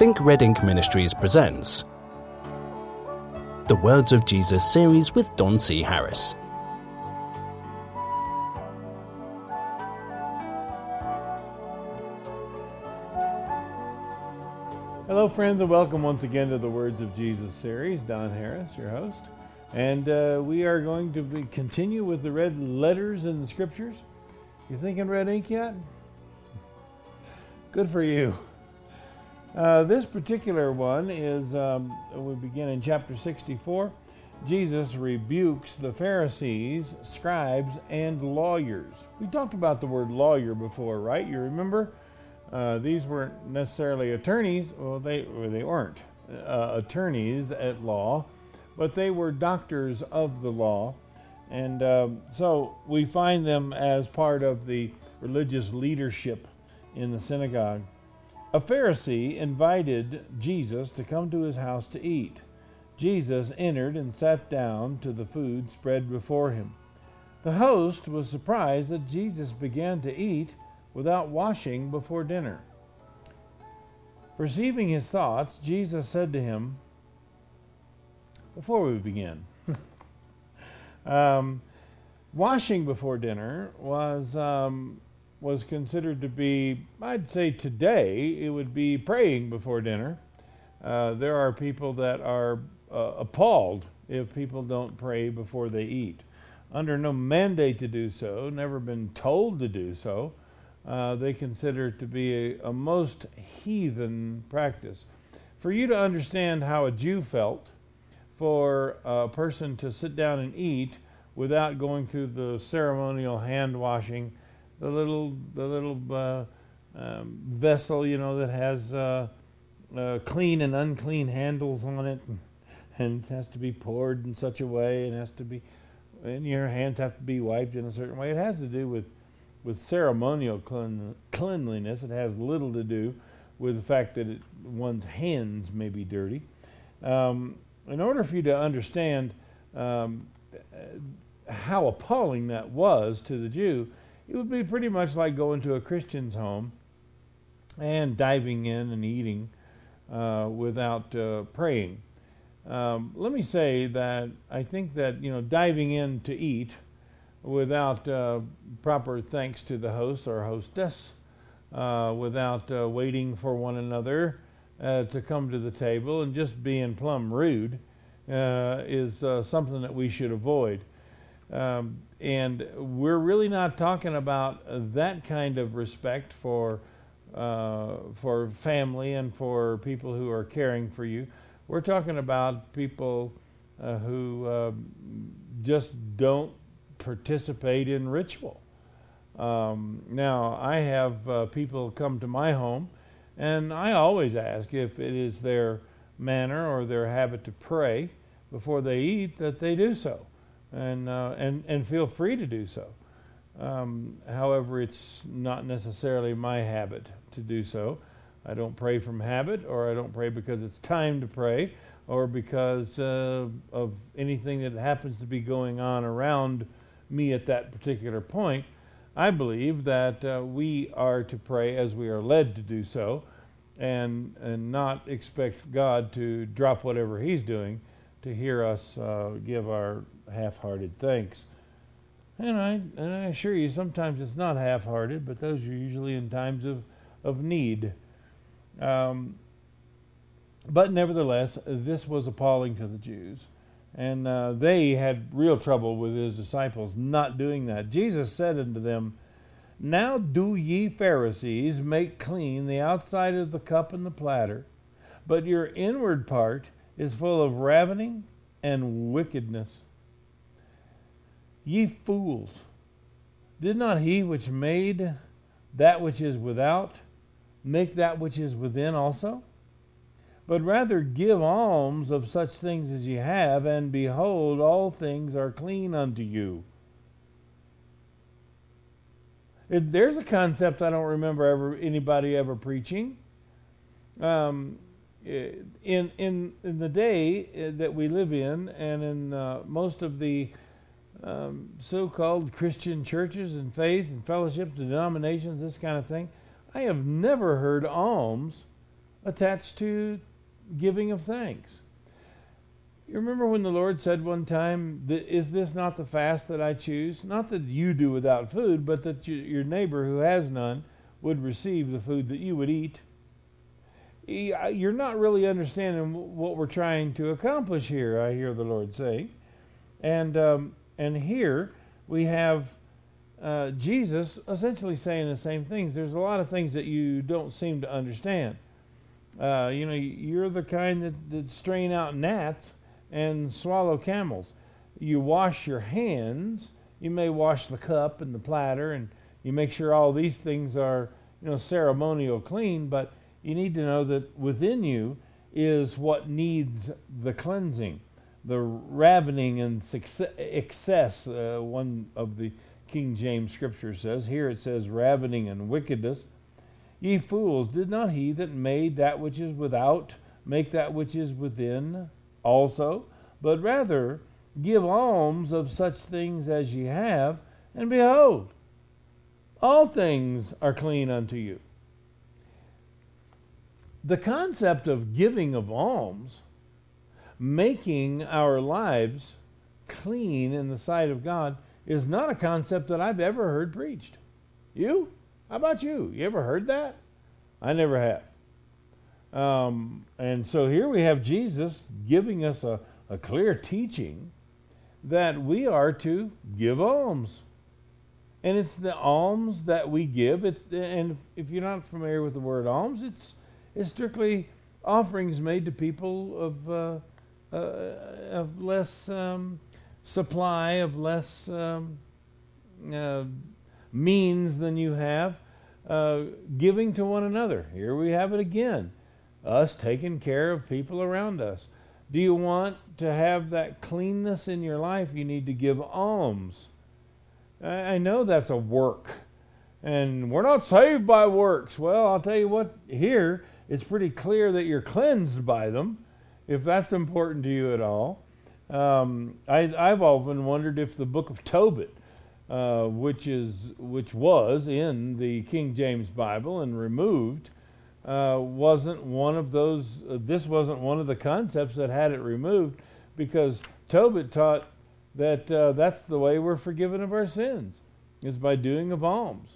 Think Red Ink Ministries presents the Words of Jesus series with Don C. Harris. Hello, friends, and welcome once again to the Words of Jesus series. Don Harris, your host. And uh, we are going to be, continue with the red letters in the scriptures. You thinking red ink yet? Good for you. Uh, this particular one is, um, we begin in chapter 64. Jesus rebukes the Pharisees, scribes, and lawyers. We talked about the word lawyer before, right? You remember? Uh, these weren't necessarily attorneys. Well, they well, they weren't uh, attorneys at law, but they were doctors of the law, and um, so we find them as part of the religious leadership in the synagogue. A Pharisee invited Jesus to come to his house to eat. Jesus entered and sat down to the food spread before him. The host was surprised that Jesus began to eat without washing before dinner. Perceiving his thoughts, Jesus said to him, Before we begin, um, washing before dinner was um, was considered to be, I'd say today, it would be praying before dinner. Uh, there are people that are uh, appalled if people don't pray before they eat. Under no mandate to do so, never been told to do so, uh, they consider it to be a, a most heathen practice. For you to understand how a Jew felt, for a person to sit down and eat without going through the ceremonial hand washing, the little the little uh, um, vessel, you know, that has uh, uh, clean and unclean handles on it, and, and, has to be poured in such a way, and has to be, and your hands have to be wiped in a certain way. It has to do with with ceremonial clean, cleanliness. It has little to do with the fact that it, one's hands may be dirty. Um, in order for you to understand um, how appalling that was to the Jew, it would be pretty much like going to a Christian's home and diving in and eating uh, without uh, praying. Um, let me say that I think that you know diving in to eat without uh, proper thanks to the host or hostess, uh, without uh, waiting for one another uh, to come to the table, and just being plumb rude is something that we should avoid. Um, and we're really not talking about that kind of respect for uh, for family and for people who are caring for you. We're talking about people uh, who uh, just don't participate in ritual. Um, now, I have uh, people come to my home, and I always ask if it is their manner or their habit to pray before they eat that they do so and uh, and and feel free to do so. Um, however, it's not necessarily my habit to do so. I don't pray from habit, or I don't pray because it's time to pray, or because uh, of anything that happens to be going on around me at that particular point. I believe that uh, we are to pray as we are led to do so, and and not expect God to drop whatever He's doing to hear us uh, give our half-hearted thanks. And I and I assure you, sometimes it's not half-hearted, but those are usually in times of of need. Um, but nevertheless, this was appalling to the Jews, and uh, they had real trouble with his disciples not doing that. Jesus said unto them, "Now do ye Pharisees make clean the outside of the cup and the platter, but your inward part is full of ravening and wickedness." Ye fools, did not he which made that which is without make that which is within also? But rather give alms of such things as ye have, and behold, all things are clean unto you. It, there's a concept I don't remember ever anybody ever preaching. Um, in in in the day uh, that we live in, and in uh, most of the um, so-called Christian churches and faith and fellowships, and denominations, this kind of thing. I have never heard alms attached to giving of thanks. You remember when the Lord said one time, Is this not the fast that I choose? Not that you do without food, but that your neighbor who has none would receive the food that you would eat. You're not really understanding what we're trying to accomplish here, I hear the Lord say. And, um, and here we have uh, Jesus essentially saying the same things. There's a lot of things that you don't seem to understand. Uh, you know, you're the kind that, that strain out gnats and swallow camels. You wash your hands. You may wash the cup and the platter, and you make sure all these things are, you know, ceremonial clean. But you need to know that within you is what needs the cleansing, the ravening and excess. Uh, one of the King James Scripture says here it says ravening and wickedness. Ye fools, did not he that made that which is without make that which is within? also, but rather give alms of such things as ye have, and behold, all things are clean unto you. The concept of giving of alms, making our lives clean in the sight of God, is not a concept that I've ever heard preached. You? How about you? You ever heard that? I never have. Um, and so here we have Jesus giving us a, a clear teaching that we are to give alms. And it's the alms that we give. It's, and if you're not familiar with the word alms, it's, it's strictly offerings made to people of, uh, uh, of less um, supply, of less um, uh, means than you have, uh, giving to one another. Here we have it again us taking care of people around us. Do you want to have that cleanness in your life? You need to give alms. I know that's a work. And we're not saved by works. Well, I'll tell you what, here it's pretty clear that you're cleansed by them, if that's important to you at all. Um, I, have often wondered if the book of Tobit, uh, which is which was in the King James Bible and removed, uh, wasn't one of those, uh, this wasn't one of the concepts that had it removed because Tobit taught that uh, that's the way we're forgiven of our sins, is by doing of alms.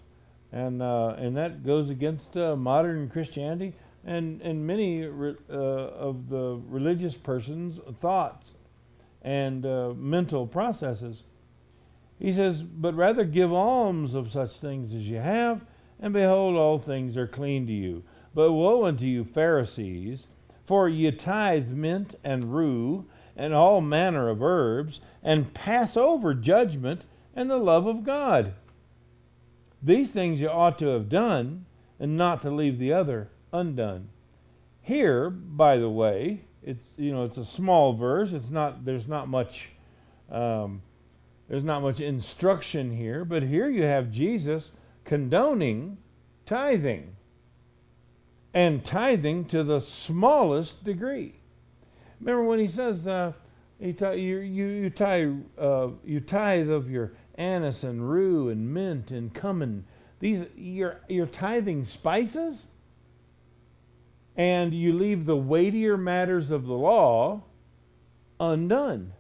And, uh, and that goes against uh, modern Christianity and, and many re- uh, of the religious person's thoughts and uh, mental processes. He says, But rather give alms of such things as you have, and behold, all things are clean to you. But woe unto you, Pharisees, for ye tithe mint and rue and all manner of herbs, and pass over judgment and the love of God. These things you ought to have done, and not to leave the other undone. Here, by the way, it's you know it's a small verse. It's not there's not much um, there's not much instruction here, but here you have Jesus condoning tithing and tithing to the smallest degree. Remember when he says uh, you, you, you, tithe, uh, you tithe of your anise and rue and mint and cumin. These you're, you're tithing spices, and you leave the weightier matters of the law undone.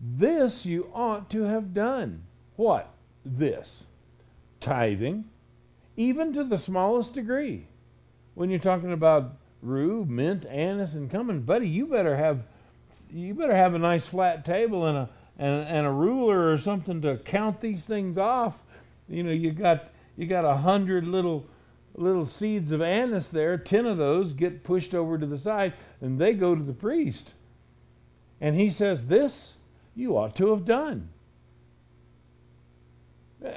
This you ought to have done. What? This. Tithing, even to the smallest degree when you're talking about rue, mint, anise, and cumin, buddy, you better have you better have a nice flat table and a and, and a ruler or something to count these things off. You know, you got you got a hundred little little seeds of anise there. Ten of those get pushed over to the side, and they go to the priest. And he says, "This you ought to have done."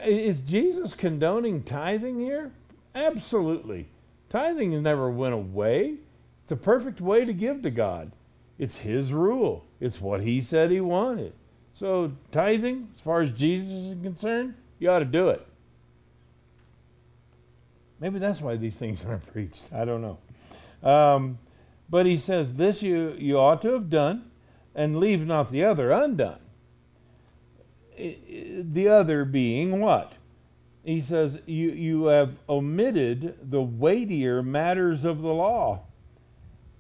Is Jesus condoning tithing here? Absolutely. Tithing never went away. It's a perfect way to give to God. It's His rule, it's what He said He wanted. So, tithing, as far as Jesus is concerned, you ought to do it. Maybe that's why these things aren't preached. I don't know. Um, but he says, This you, you ought to have done, and leave not the other undone. The other being what? he says, you, you have omitted the weightier matters of the law.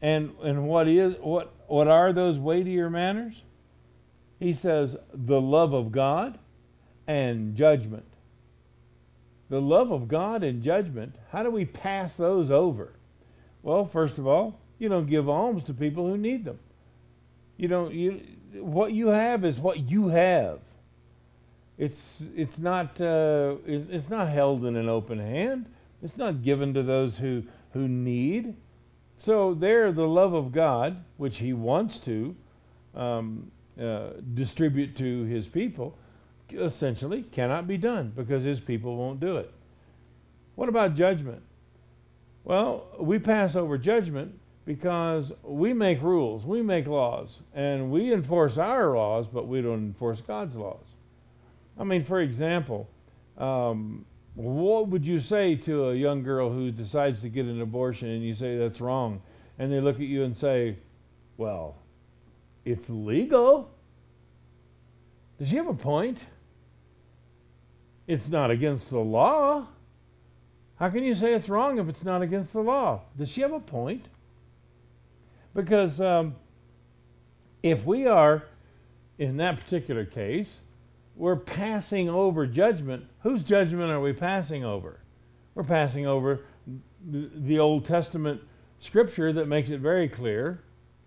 And, and what, is, what, what are those weightier matters? He says, the love of God and judgment. The love of God and judgment, how do we pass those over? Well, first of all, you don't give alms to people who need them. You don't you what you have is what you have. It's it's not uh, it's, not held in an open hand. It's not given to those who who need. So there, the love of God, which He wants to um, uh, distribute to His people, essentially cannot be done because His people won't do it. What about judgment? Well, we pass over judgment because we make rules, we make laws, and we enforce our laws, but we don't enforce God's laws. I mean, for example, um, what would you say to a young girl who decides to get an abortion and you say that's wrong? And they look at you and say, well, it's legal. Does she have a point? It's not against the law. How can you say it's wrong if it's not against the law? Does she have a point? Because um, if we are, in that particular case, we're passing over judgment, whose judgment are we passing over? We're passing over the Old Testament scripture that makes it very clear.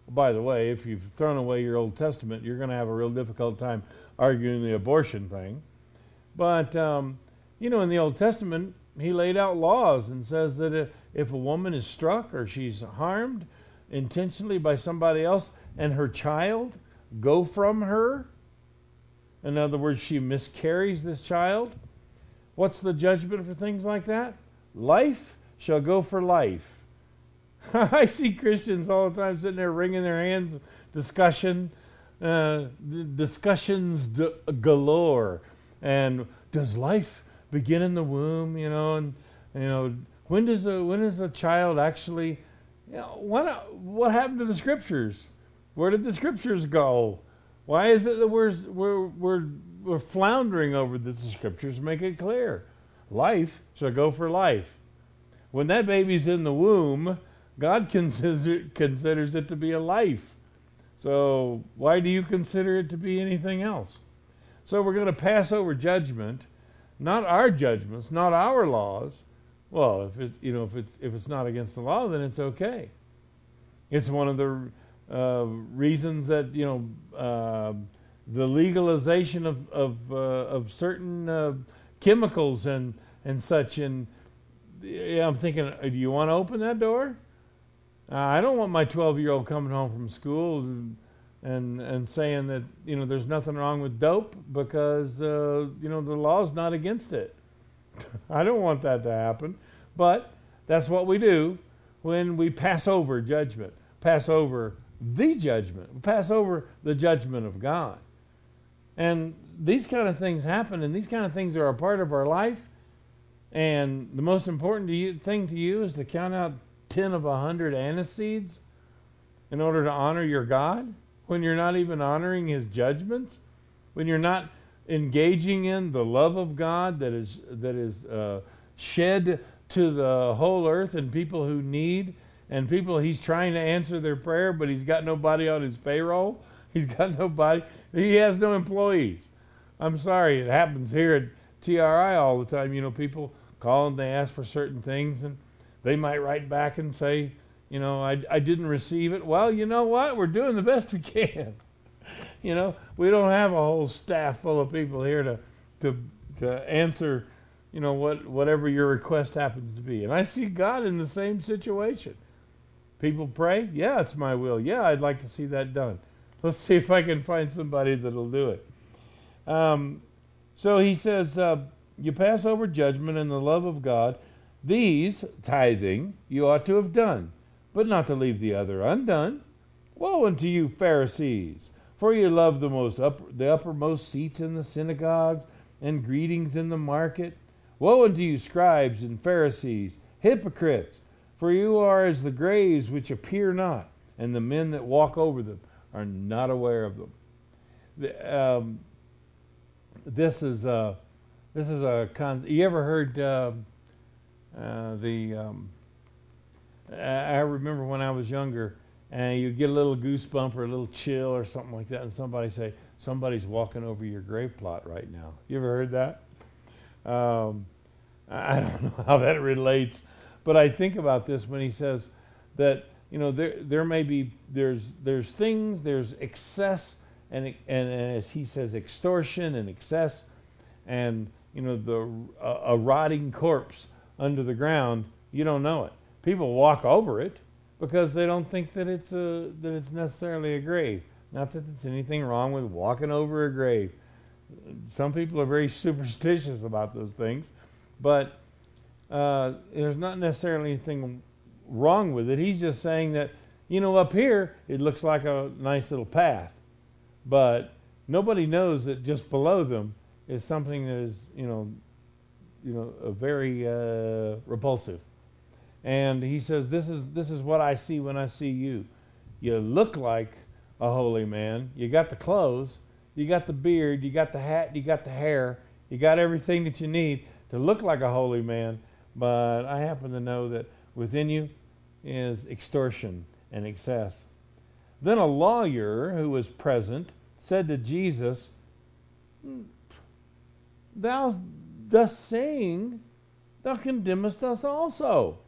By the way, if you've thrown away your Old Testament, you're going to have a real difficult time arguing the abortion thing. But, um, you know, in the Old Testament, he laid out laws and says that if a woman is struck or she's harmed intentionally by somebody else and her child go from her, in other words, she miscarries this child, what's the judgment for things like that? Life shall go for life. I see Christians all the time sitting there wringing their hands, discussion, uh, discussions galore. And does life begin in the womb, you know, and you know, when does a when does a child actually you know, what what happened to the scriptures? Where did the scriptures go? Why is it that we're we're we're, we're floundering over the scriptures? Make it clear. Life shall go for life. When that baby's in the womb, God consider, considers it to be a life. So why do you consider it to be anything else? So we're going to pass over judgment not our judgments, not our laws. Well, if it, you know, if it's if it's not against the law, then it's okay. It's one of the uh, reasons that you know uh, the legalization of of, uh, of certain uh, chemicals and and such. And yeah, I'm thinking, uh, do you want to open that door? I don't want my 12 year old coming home from school. And, and saying that you know there's nothing wrong with dope because uh, you know the law's not against it. I don't want that to happen, but that's what we do when we pass over judgment, pass over the judgment, pass over the judgment of God. And these kind of things happen, and these kind of things are a part of our life. And the most important to you, thing to you is to count out 10 of a 100 aniseeds in order to honor your God when you're not even honoring his judgments, when you're not engaging in the love of God that is that is uh, shed to the whole earth and people who need and people he's trying to answer their prayer, but he's got nobody on his payroll. He's got nobody. He has no employees. I'm sorry, it happens here at TRI all the time. You know, people call and they ask for certain things, and they might write back and say, you know, I, I didn't receive it. Well, you know what? We're doing the best we can. you know, we don't have a whole staff full of people here to to to answer, you know, what whatever your request happens to be. And I see God in the same situation. People pray, yeah, it's my will. Yeah, I'd like to see that done. Let's see if I can find somebody that'll do it. Um, so he says, uh, you pass over judgment and the love of God. These, tithing, you ought to have done but not to leave the other undone. Woe unto you, Pharisees! For you love the most the uppermost seats in the synagogues and greetings in the market. Woe unto you, scribes and Pharisees, hypocrites! For you are as the graves which appear not, and the men that walk over them are not aware of them. The, um, this is uh, This is a con. You ever heard uh, uh, the? Um, I remember when I was younger, and you get a little goosebump or a little chill or something like that, and somebody say, "Somebody's walking over your grave plot right now." You ever heard that? Um, I don't know how that relates, but I think about this when he says that you know there there may be there's there's things there's excess and and, and as he says extortion and excess and you know the a, a rotting corpse under the ground you don't know it people walk over it because they don't think that it's a that it's necessarily a grave not that there's anything wrong with walking over a grave some people are very superstitious about those things but uh, there's not necessarily anything wrong with it. He's just saying that, you know, up here it looks like a nice little path, but nobody knows that just below them is something that is, you know, you know, a very uh, repulsive. And he says, "This is this is what I see when I see you. You look like a holy man. You got the clothes, you got the beard, you got the hat, you got the hair, you got everything that you need to look like a holy man. But I happen to know that within you is extortion and excess. Then a lawyer who was present said to Jesus, Thou thus saying, thou condemnest us also.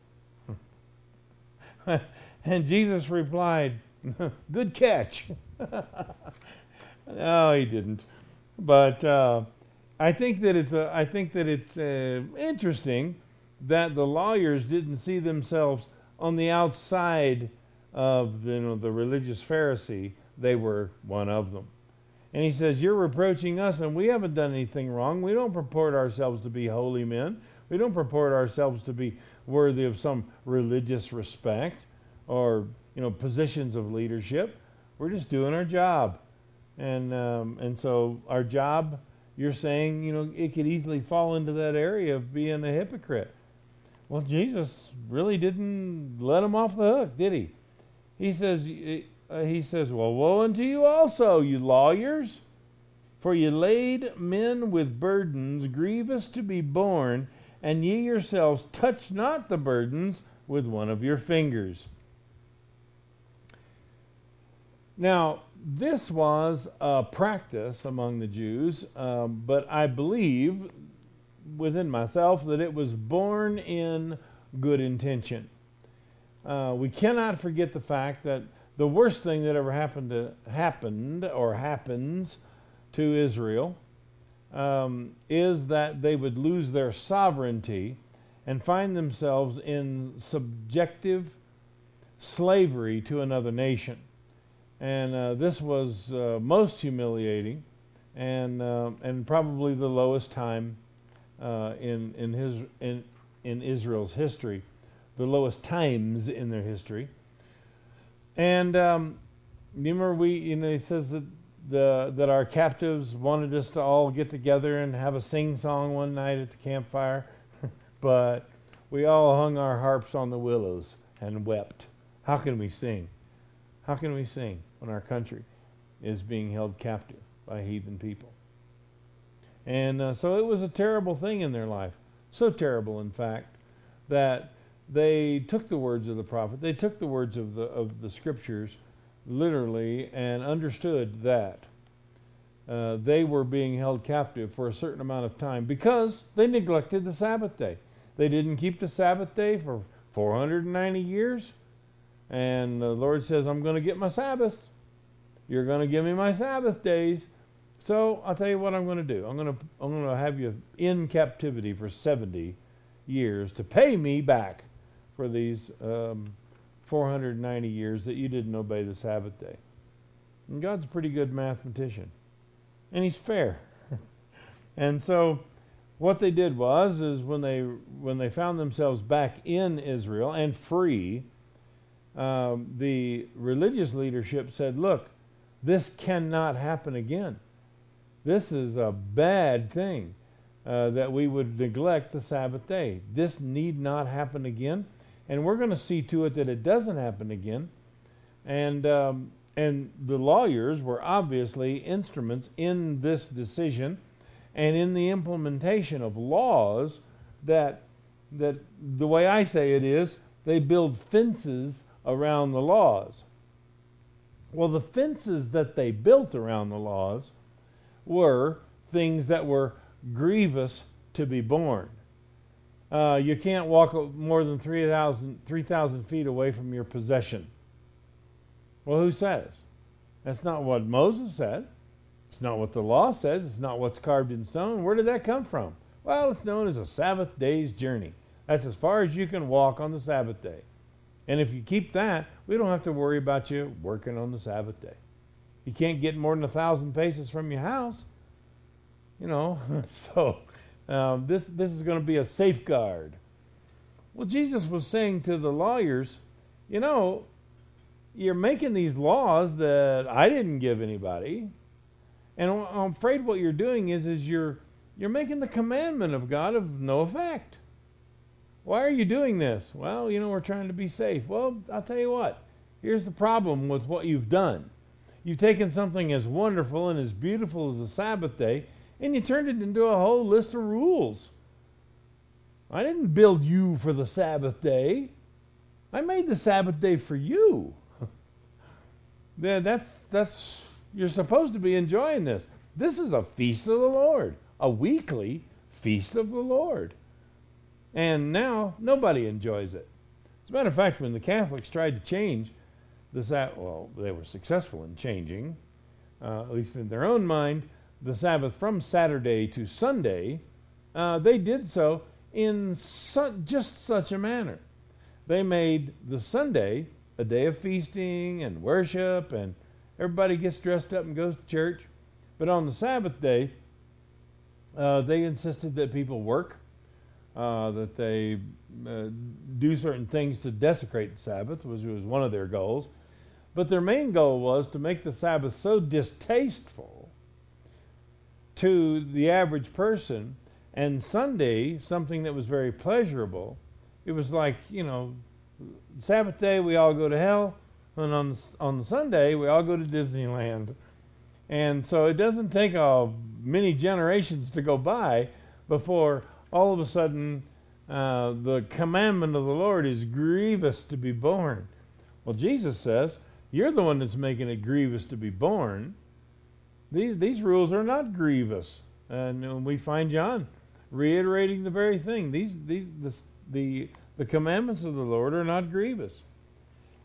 and Jesus replied, Good catch. no, he didn't. But uh, I think that it's a, I think that it's uh, interesting that the lawyers didn't see themselves on the outside of the, you know, the religious Pharisee, they were one of them. And he says, You're reproaching us, and we haven't done anything wrong. We don't purport ourselves to be holy men. We don't purport ourselves to be worthy of some religious respect or you know positions of leadership. We're just doing our job, and um, and so our job. You're saying you know it could easily fall into that area of being a hypocrite. Well, Jesus really didn't let him off the hook, did he? He says, uh, he says, Well, woe unto you also, you lawyers, for ye lade men with burdens grievous to be borne, and ye yourselves touch not the burdens with one of your fingers. Now, this was a practice among the Jews, um, but I believe within myself that it was born in good intention. Uh, we cannot forget the fact that the worst thing that ever happened to happened or happens to Israel um, is that they would lose their sovereignty and find themselves in subjective slavery to another nation. And uh, this was uh, most humiliating and, uh, and probably the lowest time uh, in in his in in Israel's history, the lowest times in their history. And um, remember, we you know he says that the that our captives wanted us to all get together and have a sing song one night at the campfire, but we all hung our harps on the willows and wept. How can we sing? How can we sing when our country is being held captive by heathen people? And uh, so it was a terrible thing in their life. So terrible, in fact, that they took the words of the prophet, they took the words of the, of the scriptures literally and understood that uh, they were being held captive for a certain amount of time because they neglected the Sabbath day. They didn't keep the Sabbath day for 490 years. And the Lord says, I'm going to get my Sabbaths. You're going to give me my Sabbath days. So I'll tell you what I'm going to do. I'm going to I'm going to have you in captivity for 70 years to pay me back for these um, 490 years that you didn't obey the Sabbath day. And God's a pretty good mathematician, and He's fair. and so, what they did was, is when they when they found themselves back in Israel and free, um, the religious leadership said, "Look, this cannot happen again." This is a bad thing uh, that we would neglect the Sabbath day. This need not happen again, and we're going to see to it that it doesn't happen again. And um, and the lawyers were obviously instruments in this decision, and in the implementation of laws that that the way I say it is they build fences around the laws. Well, the fences that they built around the laws were things that were grievous to be borne. Uh, you can't walk more than 3,000 3, feet away from your possession. Well, who says? That's not what Moses said. It's not what the law says. It's not what's carved in stone. Where did that come from? Well, it's known as a Sabbath day's journey. That's as far as you can walk on the Sabbath day. And if you keep that, we don't have to worry about you working on the Sabbath day. You can't get more than a thousand paces from your house. You know, so um, this this is going to be a safeguard. Well, Jesus was saying to the lawyers, you know, you're making these laws that I didn't give anybody, and I'm afraid what you're doing is is you're you're making the commandment of God of no effect. Why are you doing this? Well, you know, we're trying to be safe. Well, I'll tell you what. Here's the problem with what you've done. You've taken something as wonderful and as beautiful as a Sabbath day, and you turned it into a whole list of rules. I didn't build you for the Sabbath day. I made the Sabbath day for you. that's that's you're supposed to be enjoying this. This is a feast of the Lord, a weekly feast of the Lord. And now nobody enjoys it. As a matter of fact, when the Catholics tried to change the Sabbath, well, they were successful in changing, uh, at least in their own mind, the Sabbath from Saturday to Sunday. Uh, they did so in su- just such a manner. They made the Sunday a day of feasting and worship, and everybody gets dressed up and goes to church. But on the Sabbath day, uh, they insisted that people work uh, that they uh, do certain things to desecrate the Sabbath, which was one of their goals. But their main goal was to make the Sabbath so distasteful to the average person, and Sunday, something that was very pleasurable. It was like, you know, Sabbath day we all go to hell, and on on Sunday we all go to Disneyland. And so it doesn't take a many generations to go by before all of a sudden uh, the commandment of the Lord is grievous to be borne. Well, Jesus says, You're the one that's making it grievous to be borne. These, these rules are not grievous. And we find John reiterating the very thing. These, these, the, the, the commandments of the Lord are not grievous.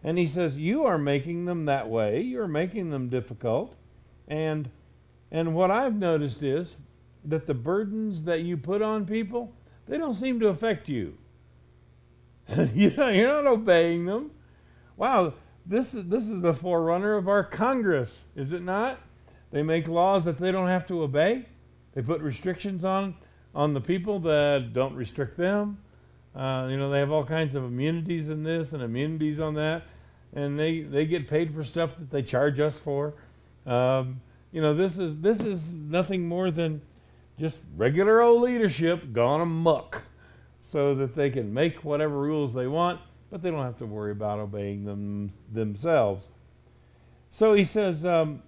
And he says, You are making them that way. You're making them difficult. And, and what I've noticed is that the burdens that you put on people, they don't seem to affect you. you you're not obeying them. Wow, this is, this is the forerunner of our Congress, is it not? They make laws that they don't have to obey. They put restrictions on on the people that don't restrict them. Uh, you know, they have all kinds of immunities in this and immunities on that, and they they get paid for stuff that they charge us for. Um, you know, this is this is nothing more than just regular old leadership gone amuck so that they can make whatever rules they want, but they don't have to worry about obeying them themselves. So he says, um,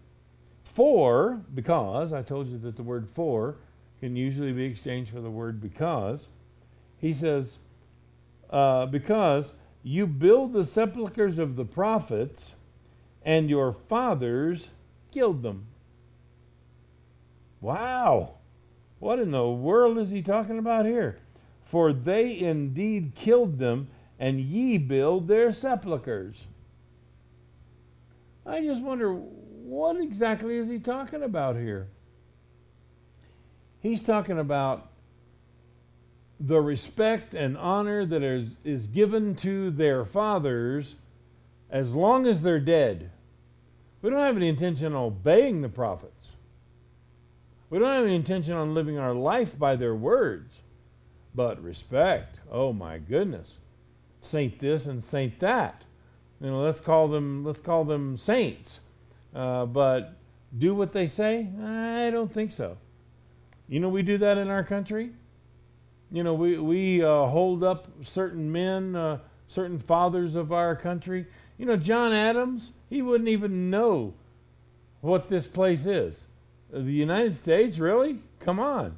for, because, I told you that the word for can usually be exchanged for the word because. He says, uh, because you build the sepulchres of the prophets, and your fathers killed them. Wow! What in the world is he talking about here? For they indeed killed them, and ye build their sepulchres. I just wonder, what exactly is he talking about here? He's talking about the respect and honor that is, is given to their fathers as long as they're dead. We don't have any intention of obeying the prophets. We don't have any intention on living our life by their words, but respect. Oh my goodness. Saint this and saint that. You know, let's call them let's call them saints. Uh, but do what they say? I don't think so. You know, we do that in our country. You know, we we uh, hold up certain men, uh, certain fathers of our country. You know, John Adams, he wouldn't even know what this place is the United States, really? Come on.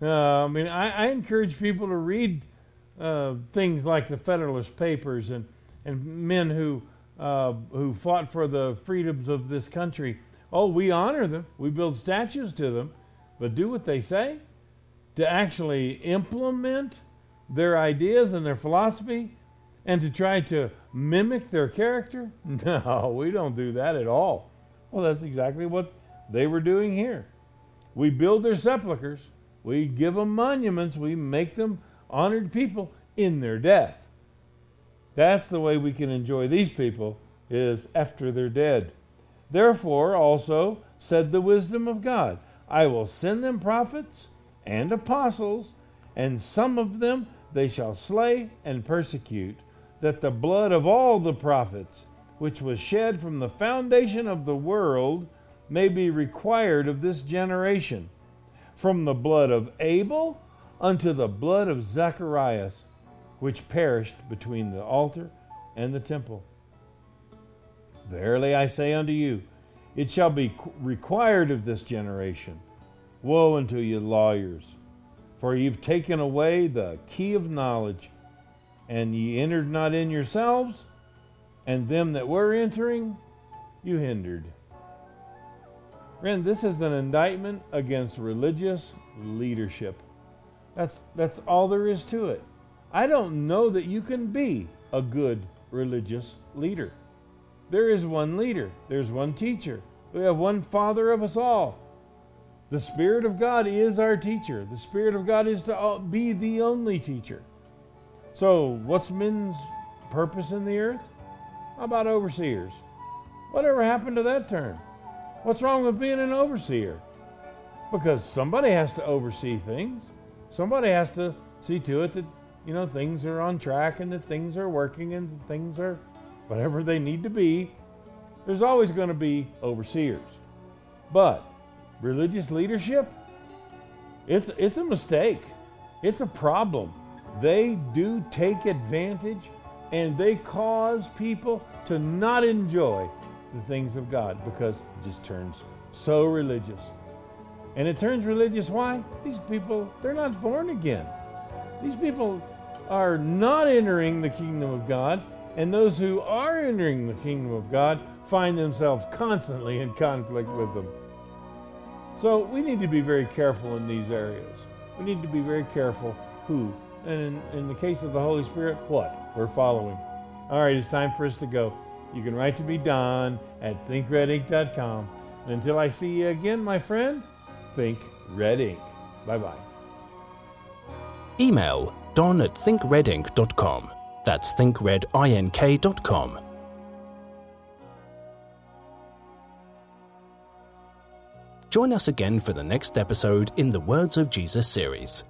Uh, I mean, I, I, encourage people to read uh, things like the Federalist Papers and, and men who, uh, who fought for the freedoms of this country. Oh, we honor them, we build statues to them, but do what they say? To actually implement their ideas and their philosophy and to try to mimic their character? No, we don't do that at all. Well, that's exactly what they were doing here. We build their sepulchres, we give them monuments, we make them honored people in their death. That's the way we can enjoy these people is after they're dead. Therefore also said the wisdom of God, I will send them prophets and apostles, and some of them they shall slay and persecute, that the blood of all the prophets, which was shed from the foundation of the world, may be required of this generation, from the blood of Abel unto the blood of Zacharias, which perished between the altar and the temple. Verily I say unto you, it shall be required of this generation. Woe unto you, lawyers! For you've taken away the key of knowledge, and ye entered not in yourselves, and them that were entering you hindered. Friend, this is an indictment against religious leadership. That's, that's all there is to it. I don't know that you can be a good religious leader. There is one leader, there's one teacher. We have one Father of us all. The Spirit of God is our teacher. The Spirit of God is to uh, be the only teacher. So, what's men's purpose in the earth? How about overseers? Whatever happened to that term? What's wrong with being an overseer? Because somebody has to oversee things. Somebody has to see to it that, you know, things are on track and that things are working and things are whatever they need to be. There's always going to be overseers. But religious leadership, it's, it's a mistake. It's a problem. They do take advantage and they cause people to not enjoy the things of God because it just turns so religious. And it turns religious why? These people, they're not born again. These people are not entering the kingdom of God, and those who are entering the kingdom of God find themselves constantly in conflict with them. So we need to be very careful in these areas. We need to be very careful who, and in, in the case of the Holy Spirit, what we're following. All right, it's time for us to go. You can write to me, Don, at thinkredink.com. And until I see you again, my friend, think red ink. Bye bye. Email don at thinkredink.com. That's thinkredink.com. Join us again for the next episode in the Words of Jesus series.